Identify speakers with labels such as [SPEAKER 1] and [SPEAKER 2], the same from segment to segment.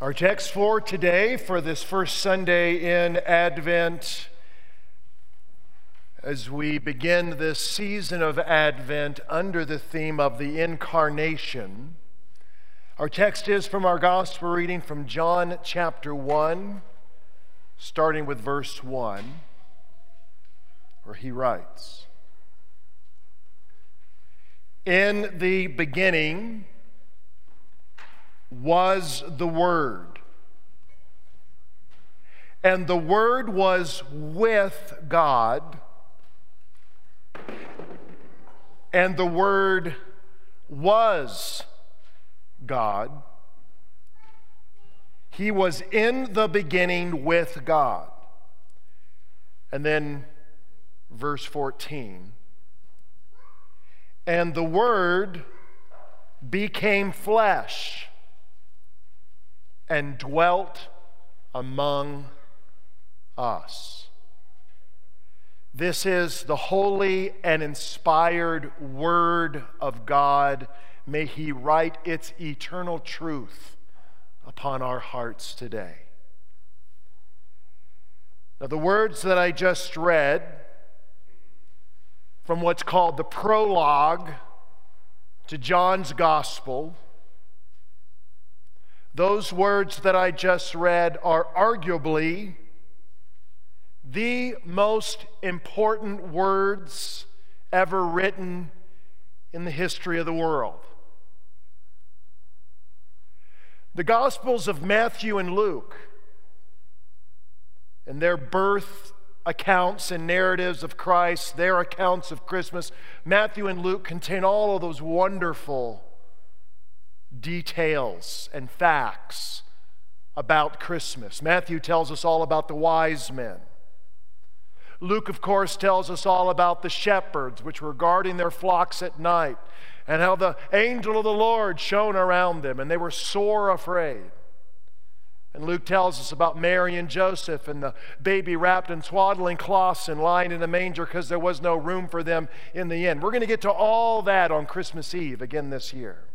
[SPEAKER 1] Our text for today, for this first Sunday in Advent, as we begin this season of Advent under the theme of the Incarnation, our text is from our gospel reading from John chapter 1, starting with verse 1, where he writes In the beginning, was the Word. And the Word was with God, and the Word was God. He was in the beginning with God. And then verse 14. And the Word became flesh and dwelt among us. This is the holy and inspired Word of God. May He write its eternal truth upon our hearts today. Now, the words that I just read from what's called the prologue to John's Gospel those words that I just read are arguably the most important words ever written in the history of the world. The Gospels of Matthew and Luke and their birth accounts and narratives of Christ, their accounts of Christmas, Matthew and Luke contain all of those wonderful details and facts about Christmas. Matthew tells us all about the wise men. Luke, of course, tells us all about the shepherds which were guarding their flocks at night and how the angel of the Lord shone around them and they were sore afraid. And Luke tells us about Mary and Joseph and the baby wrapped in swaddling cloths and lying in a manger because there was no room for them in the inn. We're going to get to all that on Christmas Eve again this year.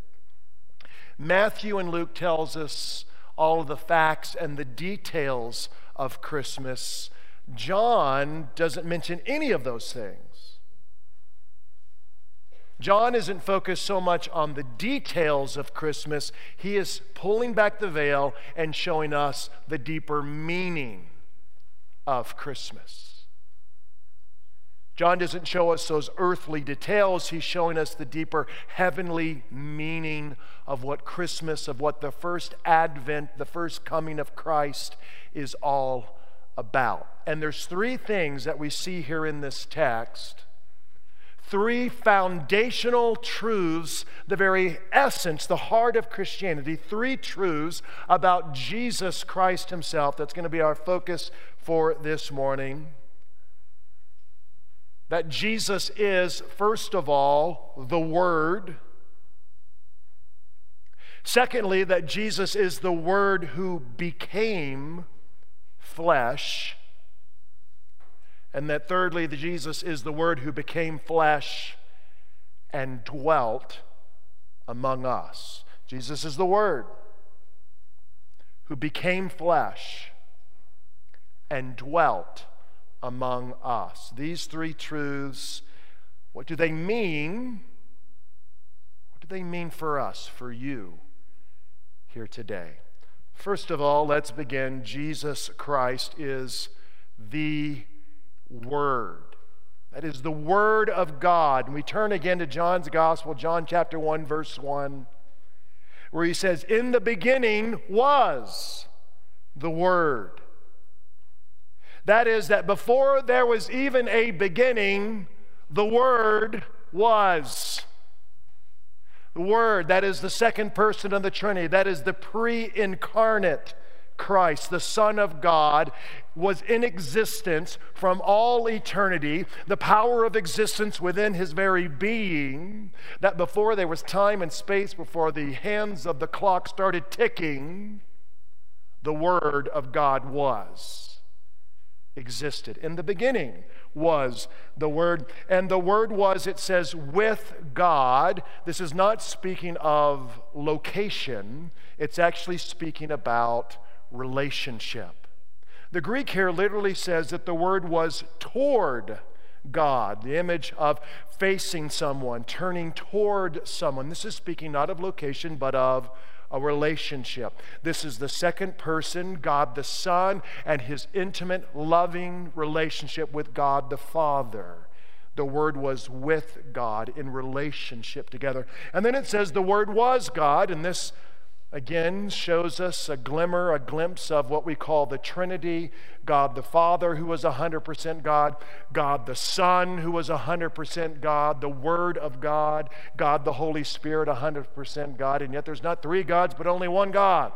[SPEAKER 1] Matthew and Luke tells us all of the facts and the details of Christmas. John doesn't mention any of those things. John isn't focused so much on the details of Christmas, he is pulling back the veil and showing us the deeper meaning of Christmas. John doesn't show us those earthly details. He's showing us the deeper heavenly meaning of what Christmas, of what the first advent, the first coming of Christ is all about. And there's three things that we see here in this text. Three foundational truths, the very essence, the heart of Christianity. Three truths about Jesus Christ Himself. That's going to be our focus for this morning that Jesus is, first of all, the Word. Secondly, that Jesus is the Word who became flesh. And that thirdly, that Jesus is the Word who became flesh and dwelt among us. Jesus is the Word who became flesh and dwelt among us. These three truths, what do they mean? What do they mean for us, for you here today? First of all, let's begin. Jesus Christ is the Word. That is the Word of God. And we turn again to John's Gospel, John chapter 1, verse 1, where he says, In the beginning was the Word that is, that before there was even a beginning, the Word was. The Word, that is the second person of the Trinity, that is the pre incarnate Christ, the Son of God, was in existence from all eternity, the power of existence within his very being, that before there was time and space, before the hands of the clock started ticking, the Word of God was. Existed. In the beginning was the Word, and the Word was, it says, with God. This is not speaking of location, it's actually speaking about relationship. The Greek here literally says that the Word was toward God, the image of facing someone, turning toward someone. This is speaking not of location, but of a relationship. This is the second person, God the Son, and his intimate, loving relationship with God the Father. The Word was with God in relationship together. And then it says the Word was God, and this again shows us a glimmer, a glimpse of what we call the Trinity God the Father, who was 100% God, God the Son, who was 100% God, the Word of God, God the Holy Spirit, 100% God, and yet there's not three gods, but only one God.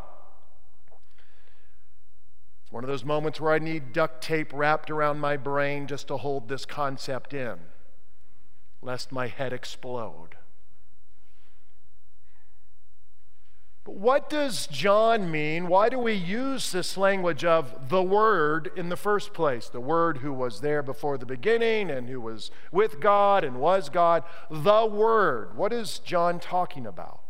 [SPEAKER 1] It's one of those moments where I need duct tape wrapped around my brain just to hold this concept in, lest my head explode. But what does John mean? Why do we use this language of the Word in the first place? The Word who was there before the beginning and who was with God and was God. The Word. What is John talking about?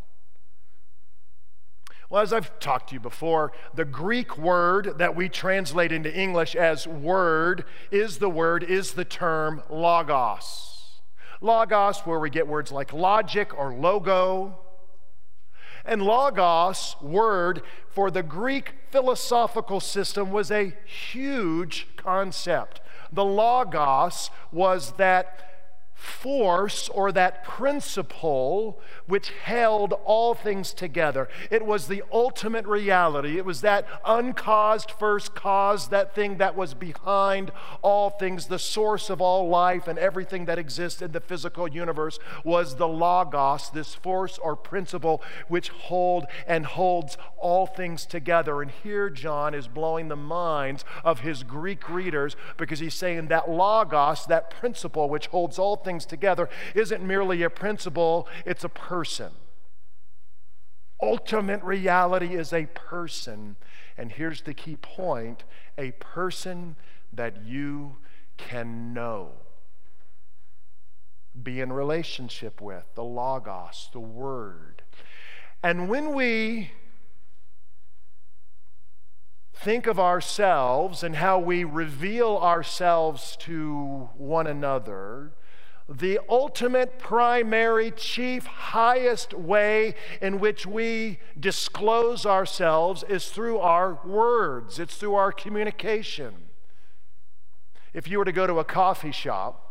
[SPEAKER 1] Well, as I've talked to you before, the Greek word that we translate into English as word is the word, is the term logos. Logos, where we get words like logic or logo and logos, word, for the Greek philosophical system was a huge concept. The logos was that force or that principle which held all things together. It was the ultimate reality. It was that uncaused first cause, that thing that was behind all things, the source of all life and everything that exists in the physical universe was the logos, this force or principle which hold and holds all things together. And here John is blowing the minds of his Greek readers because he's saying that logos, that principle which holds all things things together isn't merely a principle, it's a person. Ultimate reality is a person. And here's the key point a person that you can know, be in relationship with, the Logos, the Word. And when we think of ourselves and how we reveal ourselves to one another, the ultimate, primary, chief, highest way in which we disclose ourselves is through our words, it's through our communication. If you were to go to a coffee shop,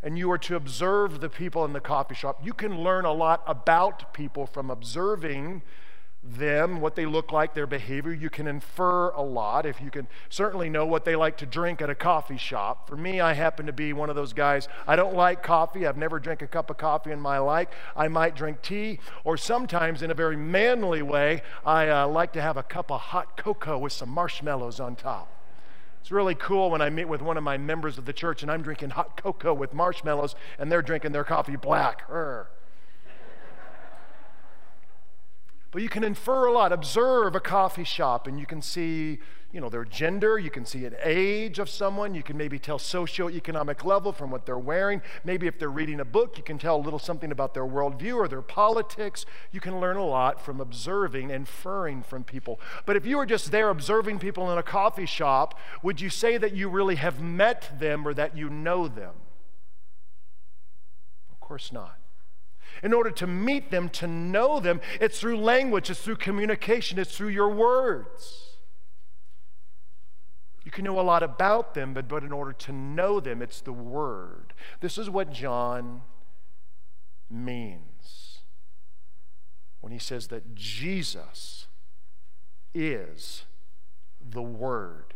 [SPEAKER 1] and you were to observe the people in the coffee shop, you can learn a lot about people from observing them, what they look like, their behavior. You can infer a lot if you can certainly know what they like to drink at a coffee shop. For me, I happen to be one of those guys. I don't like coffee. I've never drank a cup of coffee in my life. I might drink tea, or sometimes in a very manly way, I uh, like to have a cup of hot cocoa with some marshmallows on top. It's really cool when I meet with one of my members of the church and I'm drinking hot cocoa with marshmallows and they're drinking their coffee black. Urgh. But you can infer a lot. Observe a coffee shop and you can see, you know, their gender, you can see an age of someone, you can maybe tell socioeconomic level from what they're wearing. Maybe if they're reading a book, you can tell a little something about their worldview or their politics. You can learn a lot from observing, inferring from people. But if you were just there observing people in a coffee shop, would you say that you really have met them or that you know them? Of course not. In order to meet them, to know them, it's through language, it's through communication, it's through your words. You can know a lot about them, but, but in order to know them, it's the Word. This is what John means when he says that Jesus is the Word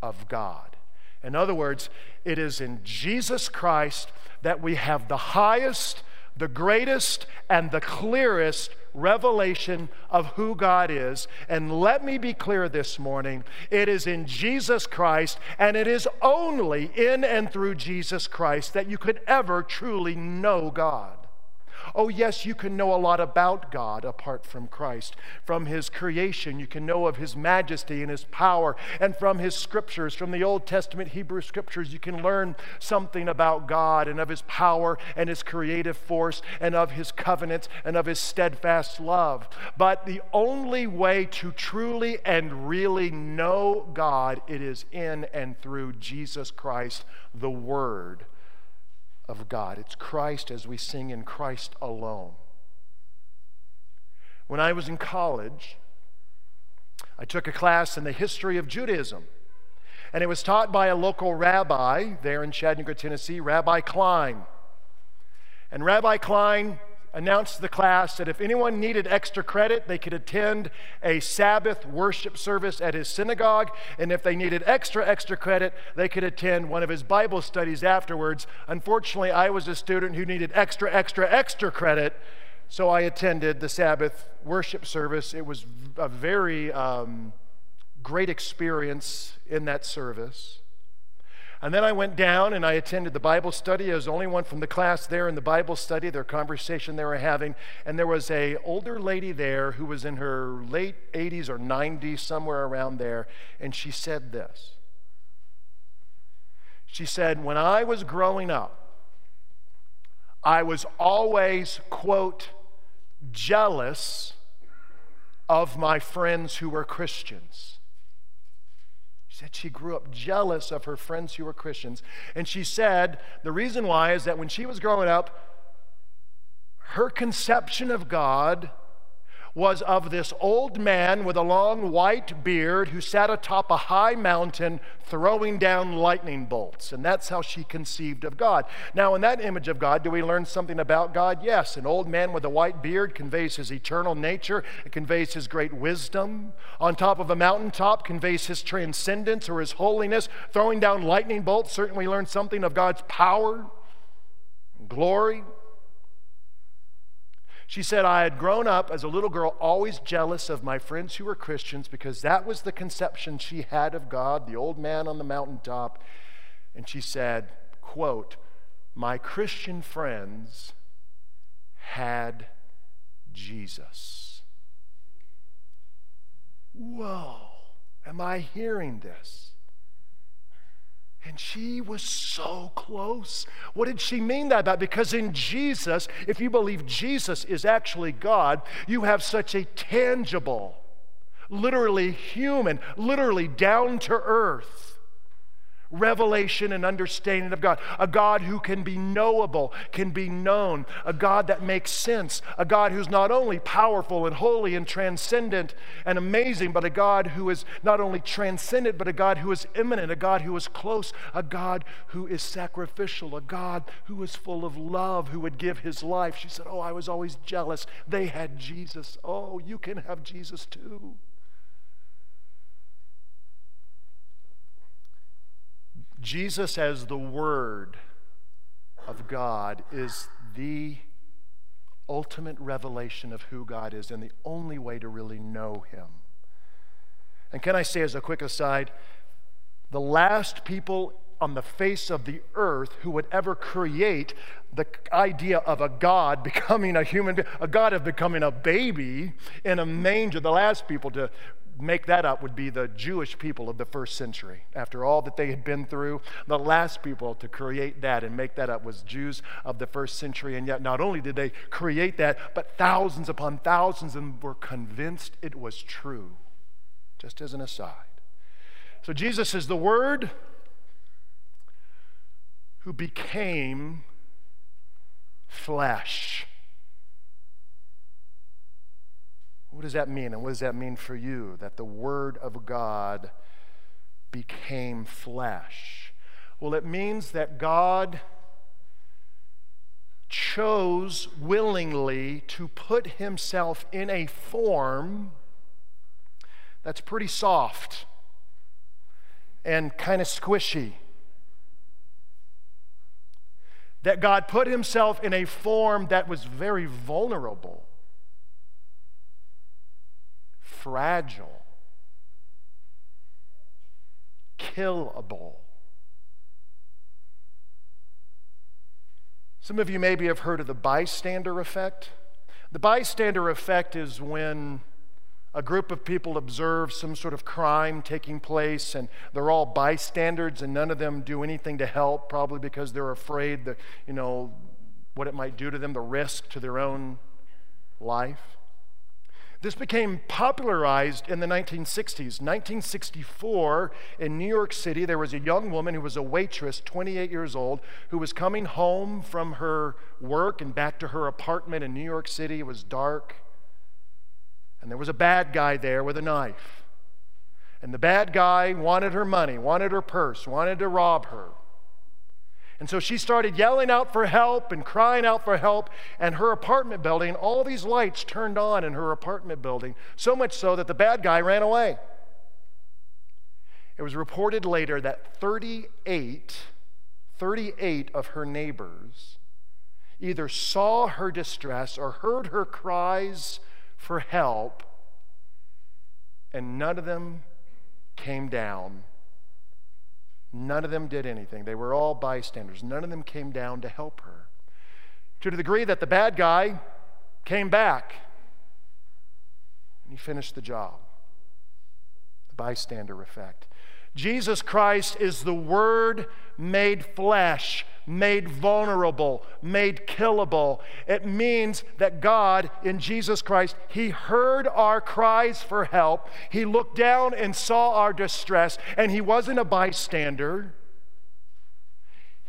[SPEAKER 1] of God. In other words, it is in Jesus Christ that we have the highest the greatest and the clearest revelation of who God is. And let me be clear this morning it is in Jesus Christ, and it is only in and through Jesus Christ that you could ever truly know God. Oh, yes, you can know a lot about God apart from Christ. From His creation, you can know of His majesty and His power. And from His scriptures, from the Old Testament Hebrew scriptures, you can learn something about God and of His power and His creative force and of His covenants and of His steadfast love. But the only way to truly and really know God, it is in and through Jesus Christ, the Word of God. It's Christ as we sing in Christ alone. When I was in college, I took a class in the history of Judaism. And it was taught by a local rabbi there in Chattanooga, Tennessee, Rabbi Klein. And Rabbi Klein announced to the class that if anyone needed extra credit, they could attend a Sabbath worship service at his synagogue. And if they needed extra, extra credit, they could attend one of his Bible studies afterwards. Unfortunately, I was a student who needed extra, extra, extra credit. So I attended the Sabbath worship service. It was a very um, great experience in that service. And then I went down and I attended the Bible study. I was the only one from the class there in the Bible study, their conversation they were having. And there was a older lady there who was in her late 80s or 90s, somewhere around there. And she said this. She said, When I was growing up, I was always, quote, jealous of my friends who were Christians. She said she grew up jealous of her friends who were Christians. And she said the reason why is that when she was growing up, her conception of God was of this old man with a long white beard who sat atop a high mountain throwing down lightning bolts. And that's how she conceived of God. Now, in that image of God, do we learn something about God? Yes. An old man with a white beard conveys his eternal nature, it conveys his great wisdom. On top of a mountaintop conveys his transcendence or his holiness. Throwing down lightning bolts certainly we learn something of God's power, glory. She said, I had grown up as a little girl always jealous of my friends who were Christians because that was the conception she had of God, the old man on the mountaintop. And she said, quote, my Christian friends had Jesus. Whoa, am I hearing this? And she was so close. What did she mean that about? Because in Jesus, if you believe Jesus is actually God, you have such a tangible, literally human, literally down to earth revelation and understanding of God. A God who can be knowable, can be known, a God that makes sense, a God who's not only powerful and holy and transcendent and amazing, but a God who is not only transcendent, but a God who is immanent, a God who is close, a God who is sacrificial, a God who is full of love, who would give his life. She said, Oh, I was always jealous. They had Jesus. Oh, you can have Jesus too. Jesus, as the Word of God, is the ultimate revelation of who God is and the only way to really know Him. And can I say, as a quick aside, the last people on the face of the earth who would ever create the idea of a God becoming a human a God of becoming a baby in a manger, the last people to make that up would be the Jewish people of the first century. After all that they had been through, the last people to create that and make that up was Jews of the first century. And yet, not only did they create that, but thousands upon thousands of them were convinced it was true. Just as an aside. So, Jesus is the Word who became flesh. What does that mean? And what does that mean for you? That the Word of God became flesh. Well, it means that God chose willingly to put himself in a form that's pretty soft and kind of squishy. That God put himself in a form that was very vulnerable fragile, killable, Some of you maybe have heard of the bystander effect. The bystander effect is when a group of people observe some sort of crime taking place and they're all bystanders and none of them do anything to help, probably because they're afraid that, you know, what it might do to them, the risk to their own life. This became popularized in the 1960s. 1964, in New York City, there was a young woman who was a waitress, 28 years old, who was coming home from her work and back to her apartment in New York City. It was dark. And there was a bad guy there with a knife. And the bad guy wanted her money, wanted her purse, wanted to rob her. And so she started yelling out for help and crying out for help. And her apartment building, all these lights turned on in her apartment building, so much so that the bad guy ran away. It was reported later that 38, 38 of her neighbors either saw her distress or heard her cries for help, and none of them came down. None of them did anything. They were all bystanders. None of them came down to help her. To the degree that the bad guy came back and he finished the job. The bystander effect. Jesus Christ is the Word made flesh made vulnerable, made killable. It means that God, in Jesus Christ, He heard our cries for help. He looked down and saw our distress, and He wasn't a bystander.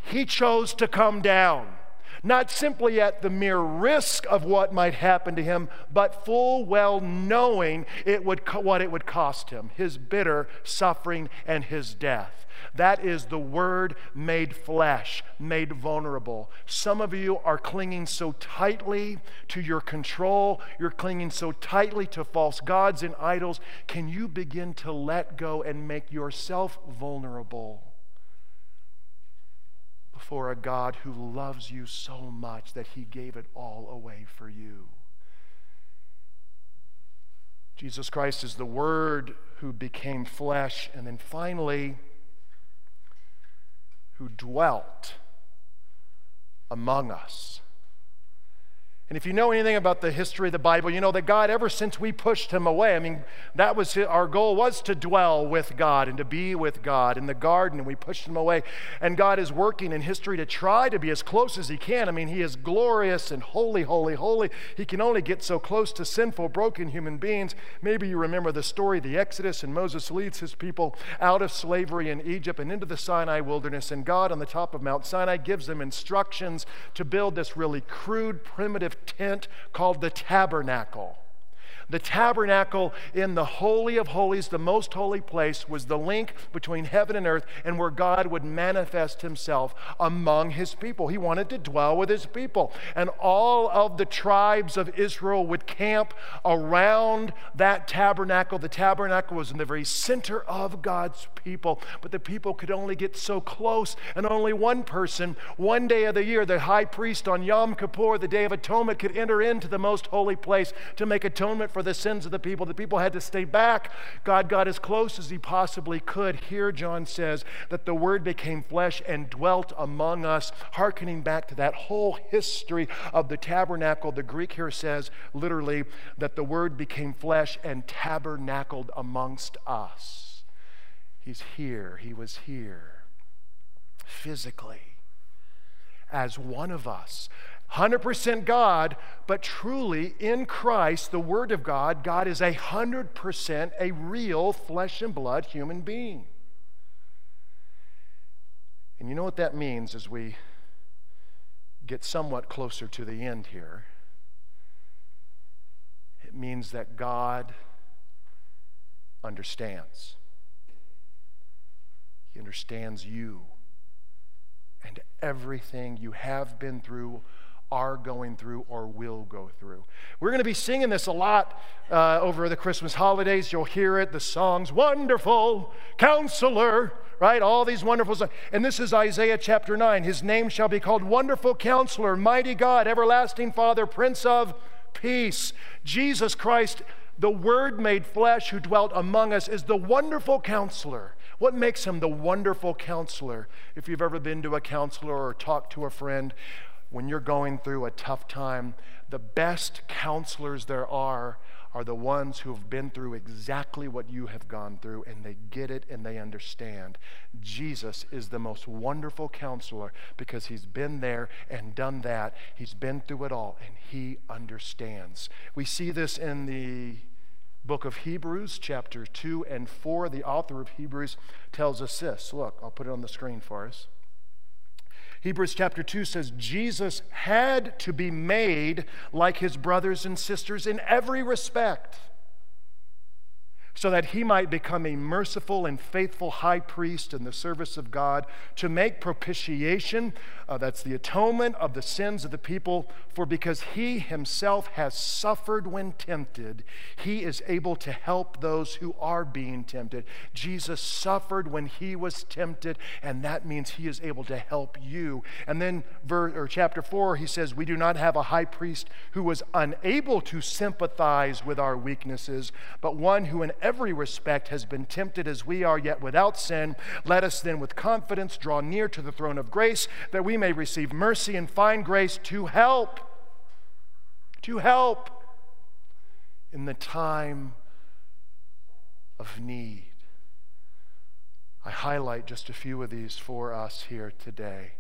[SPEAKER 1] He chose to come down not simply at the mere risk of what might happen to him, but full well knowing it would, what it would cost him his bitter suffering and his death. That is the Word made flesh, made vulnerable. Some of you are clinging so tightly to your control, you're clinging so tightly to false gods and idols. Can you begin to let go and make yourself vulnerable? Before a God who loves you so much that he gave it all away for you. Jesus Christ is the Word who became flesh, and then finally, who dwelt among us. And if you know anything about the history of the Bible, you know that God, ever since we pushed him away, I mean, that was our goal was to dwell with God and to be with God in the garden, and we pushed him away. And God is working in history to try to be as close as he can. I mean, he is glorious and holy, holy, holy. He can only get so close to sinful, broken human beings. Maybe you remember the story, of the Exodus, and Moses leads his people out of slavery in Egypt and into the Sinai wilderness. And God, on the top of Mount Sinai, gives them instructions to build this really crude, primitive tent called the tabernacle. The tabernacle in the Holy of Holies, the most holy place, was the link between heaven and earth and where God would manifest himself among his people. He wanted to dwell with his people. And all of the tribes of Israel would camp around that tabernacle. The tabernacle was in the very center of God's people, but the people could only get so close, and only one person, one day of the year, the high priest on Yom Kippur, the Day of Atonement, could enter into the most holy place to make atonement for the sins of the people. The people had to stay back. God got as close as he possibly could. Here, John says that the Word became flesh and dwelt among us, hearkening back to that whole history of the tabernacle. The Greek here says literally that the Word became flesh and tabernacled amongst us. He's here, He was here physically as one of us. 100% God, but truly in Christ, the Word of God, God is a 100% a real flesh and blood human being. And you know what that means as we get somewhat closer to the end here? It means that God understands. He understands you and everything you have been through are going through or will go through. We're going to be singing this a lot uh, over the Christmas holidays. You'll hear it, the songs, Wonderful Counselor, right? All these wonderful songs. And this is Isaiah chapter 9. His name shall be called Wonderful Counselor, Mighty God, Everlasting Father, Prince of Peace. Jesus Christ, the Word made flesh who dwelt among us, is the wonderful counselor. What makes him the wonderful counselor? If you've ever been to a counselor or talked to a friend, when you're going through a tough time, the best counselors there are are the ones who have been through exactly what you have gone through and they get it and they understand. Jesus is the most wonderful counselor because he's been there and done that. He's been through it all and he understands. We see this in the book of Hebrews, chapter 2 and 4. The author of Hebrews tells us this. Look, I'll put it on the screen for us. Hebrews chapter 2 says Jesus had to be made like his brothers and sisters in every respect so that he might become a merciful and faithful high priest in the service of God to make propitiation, uh, that's the atonement of the sins of the people, for because he himself has suffered when tempted, he is able to help those who are being tempted. Jesus suffered when he was tempted, and that means he is able to help you. And then verse, or chapter 4, he says, We do not have a high priest who was unable to sympathize with our weaknesses, but one who in every respect has been tempted as we are, yet without sin. Let us then with confidence draw near to the throne of grace that we may receive mercy and find grace to help. To help in the time of need. I highlight just a few of these for us here today.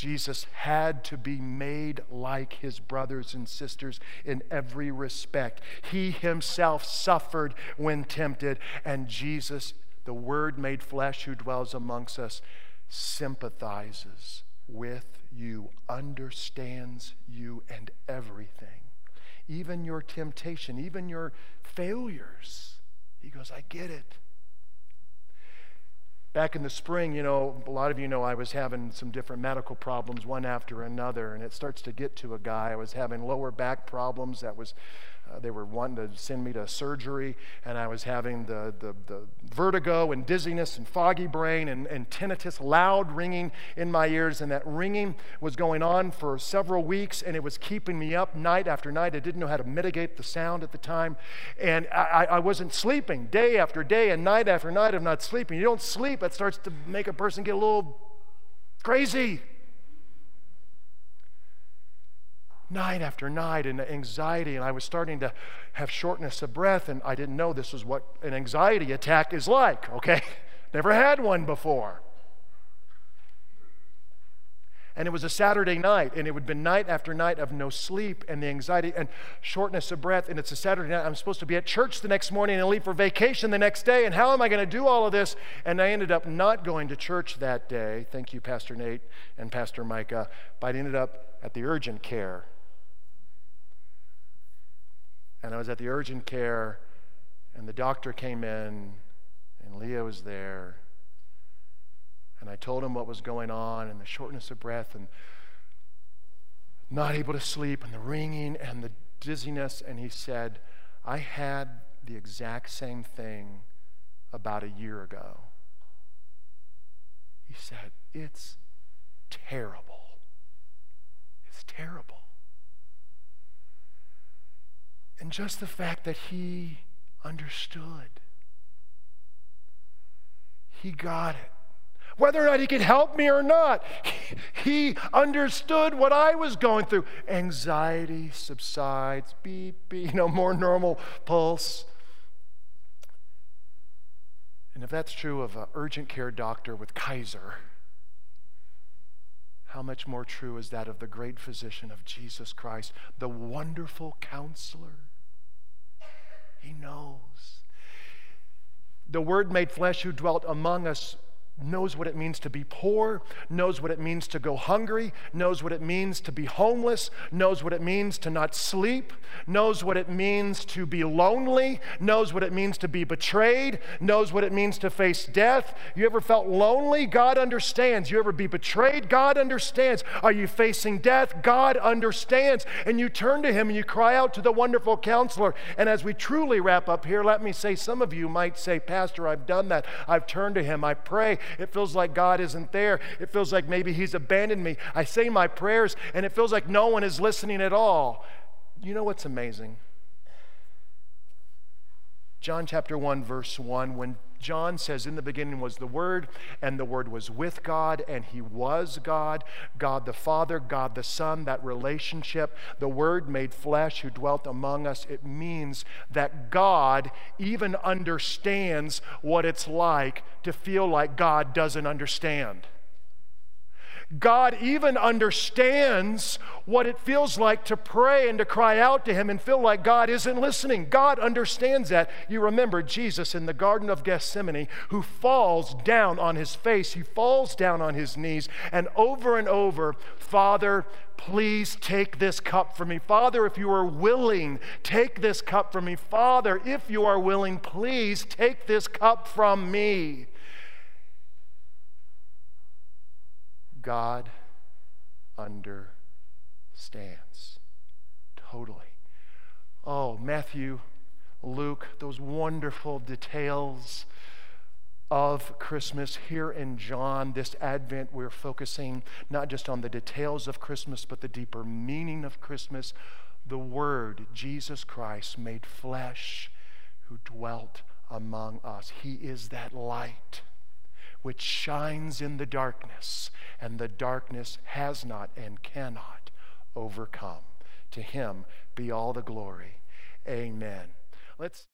[SPEAKER 1] Jesus had to be made like his brothers and sisters in every respect. He himself suffered when tempted, and Jesus, the Word made flesh who dwells amongst us, sympathizes with you, understands you and everything, even your temptation, even your failures. He goes, I get it. Back in the spring, you know, a lot of you know I was having some different medical problems, one after another, and it starts to get to a guy. I was having lower back problems that was uh, they were wanting to send me to surgery, and I was having the, the, the vertigo and dizziness and foggy brain and, and tinnitus, loud ringing in my ears. And that ringing was going on for several weeks, and it was keeping me up night after night. I didn't know how to mitigate the sound at the time. And I, I wasn't sleeping day after day and night after night of not sleeping. You don't sleep, it starts to make a person get a little crazy. Night after night and anxiety, and I was starting to have shortness of breath, and I didn't know this was what an anxiety attack is like, okay? Never had one before. And it was a Saturday night, and it would be night after night of no sleep and the anxiety and shortness of breath. And it's a Saturday night. I'm supposed to be at church the next morning and leave for vacation the next day. And how am I going to do all of this? And I ended up not going to church that day. Thank you, Pastor Nate and Pastor Micah. But I ended up at the urgent care and I was at the urgent care, and the doctor came in, and Leah was there. And I told him what was going on, and the shortness of breath, and not able to sleep, and the ringing, and the dizziness. And he said, I had the exact same thing about a year ago. He said, It's terrible. It's terrible. And just the fact that he understood, he got it. Whether or not he could help me or not, he understood what I was going through. Anxiety subsides, beep, beep, you know, more normal pulse. And if that's true of an urgent care doctor with Kaiser, how much more true is that of the great physician of Jesus Christ, the wonderful counselor? He knows. The Word made flesh who dwelt among us knows what it means to be poor, knows what it means to go hungry, knows what it means to be homeless, knows what it means to not sleep, knows what it means to be lonely, knows what it means to be betrayed, knows what it means to face death. You ever felt lonely? God understands. You ever be betrayed? God understands. Are you facing death? God understands. And you turn to Him and you cry out to the wonderful counselor. And as we truly wrap up here, let me say some of you might say, Pastor, I've done that. I've turned to Him. I pray. It feels like God isn't there. It feels like maybe He's abandoned me. I say my prayers and it feels like no one is listening at all. You know what's amazing? John chapter 1, verse 1, when John says, In the beginning was the Word, and the Word was with God, and He was God, God the Father, God the Son, that relationship, the Word made flesh who dwelt among us. It means that God even understands what it's like to feel like God doesn't understand. God even understands what it feels like to pray and to cry out to Him and feel like God isn't listening. God understands that. You remember Jesus in the Garden of Gethsemane who falls down on his face, he falls down on his knees, and over and over, Father, please take this cup from me. Father, if you are willing, take this cup from me. Father, if you are willing, please take this cup from me. God understands. Totally. Oh, Matthew, Luke, those wonderful details of Christmas here in John, this Advent, we're focusing not just on the details of Christmas, but the deeper meaning of Christmas. The Word, Jesus Christ, made flesh, who dwelt among us. He is that light which shines in the darkness, and the darkness has not and cannot overcome. To him be all the glory. Amen. Let's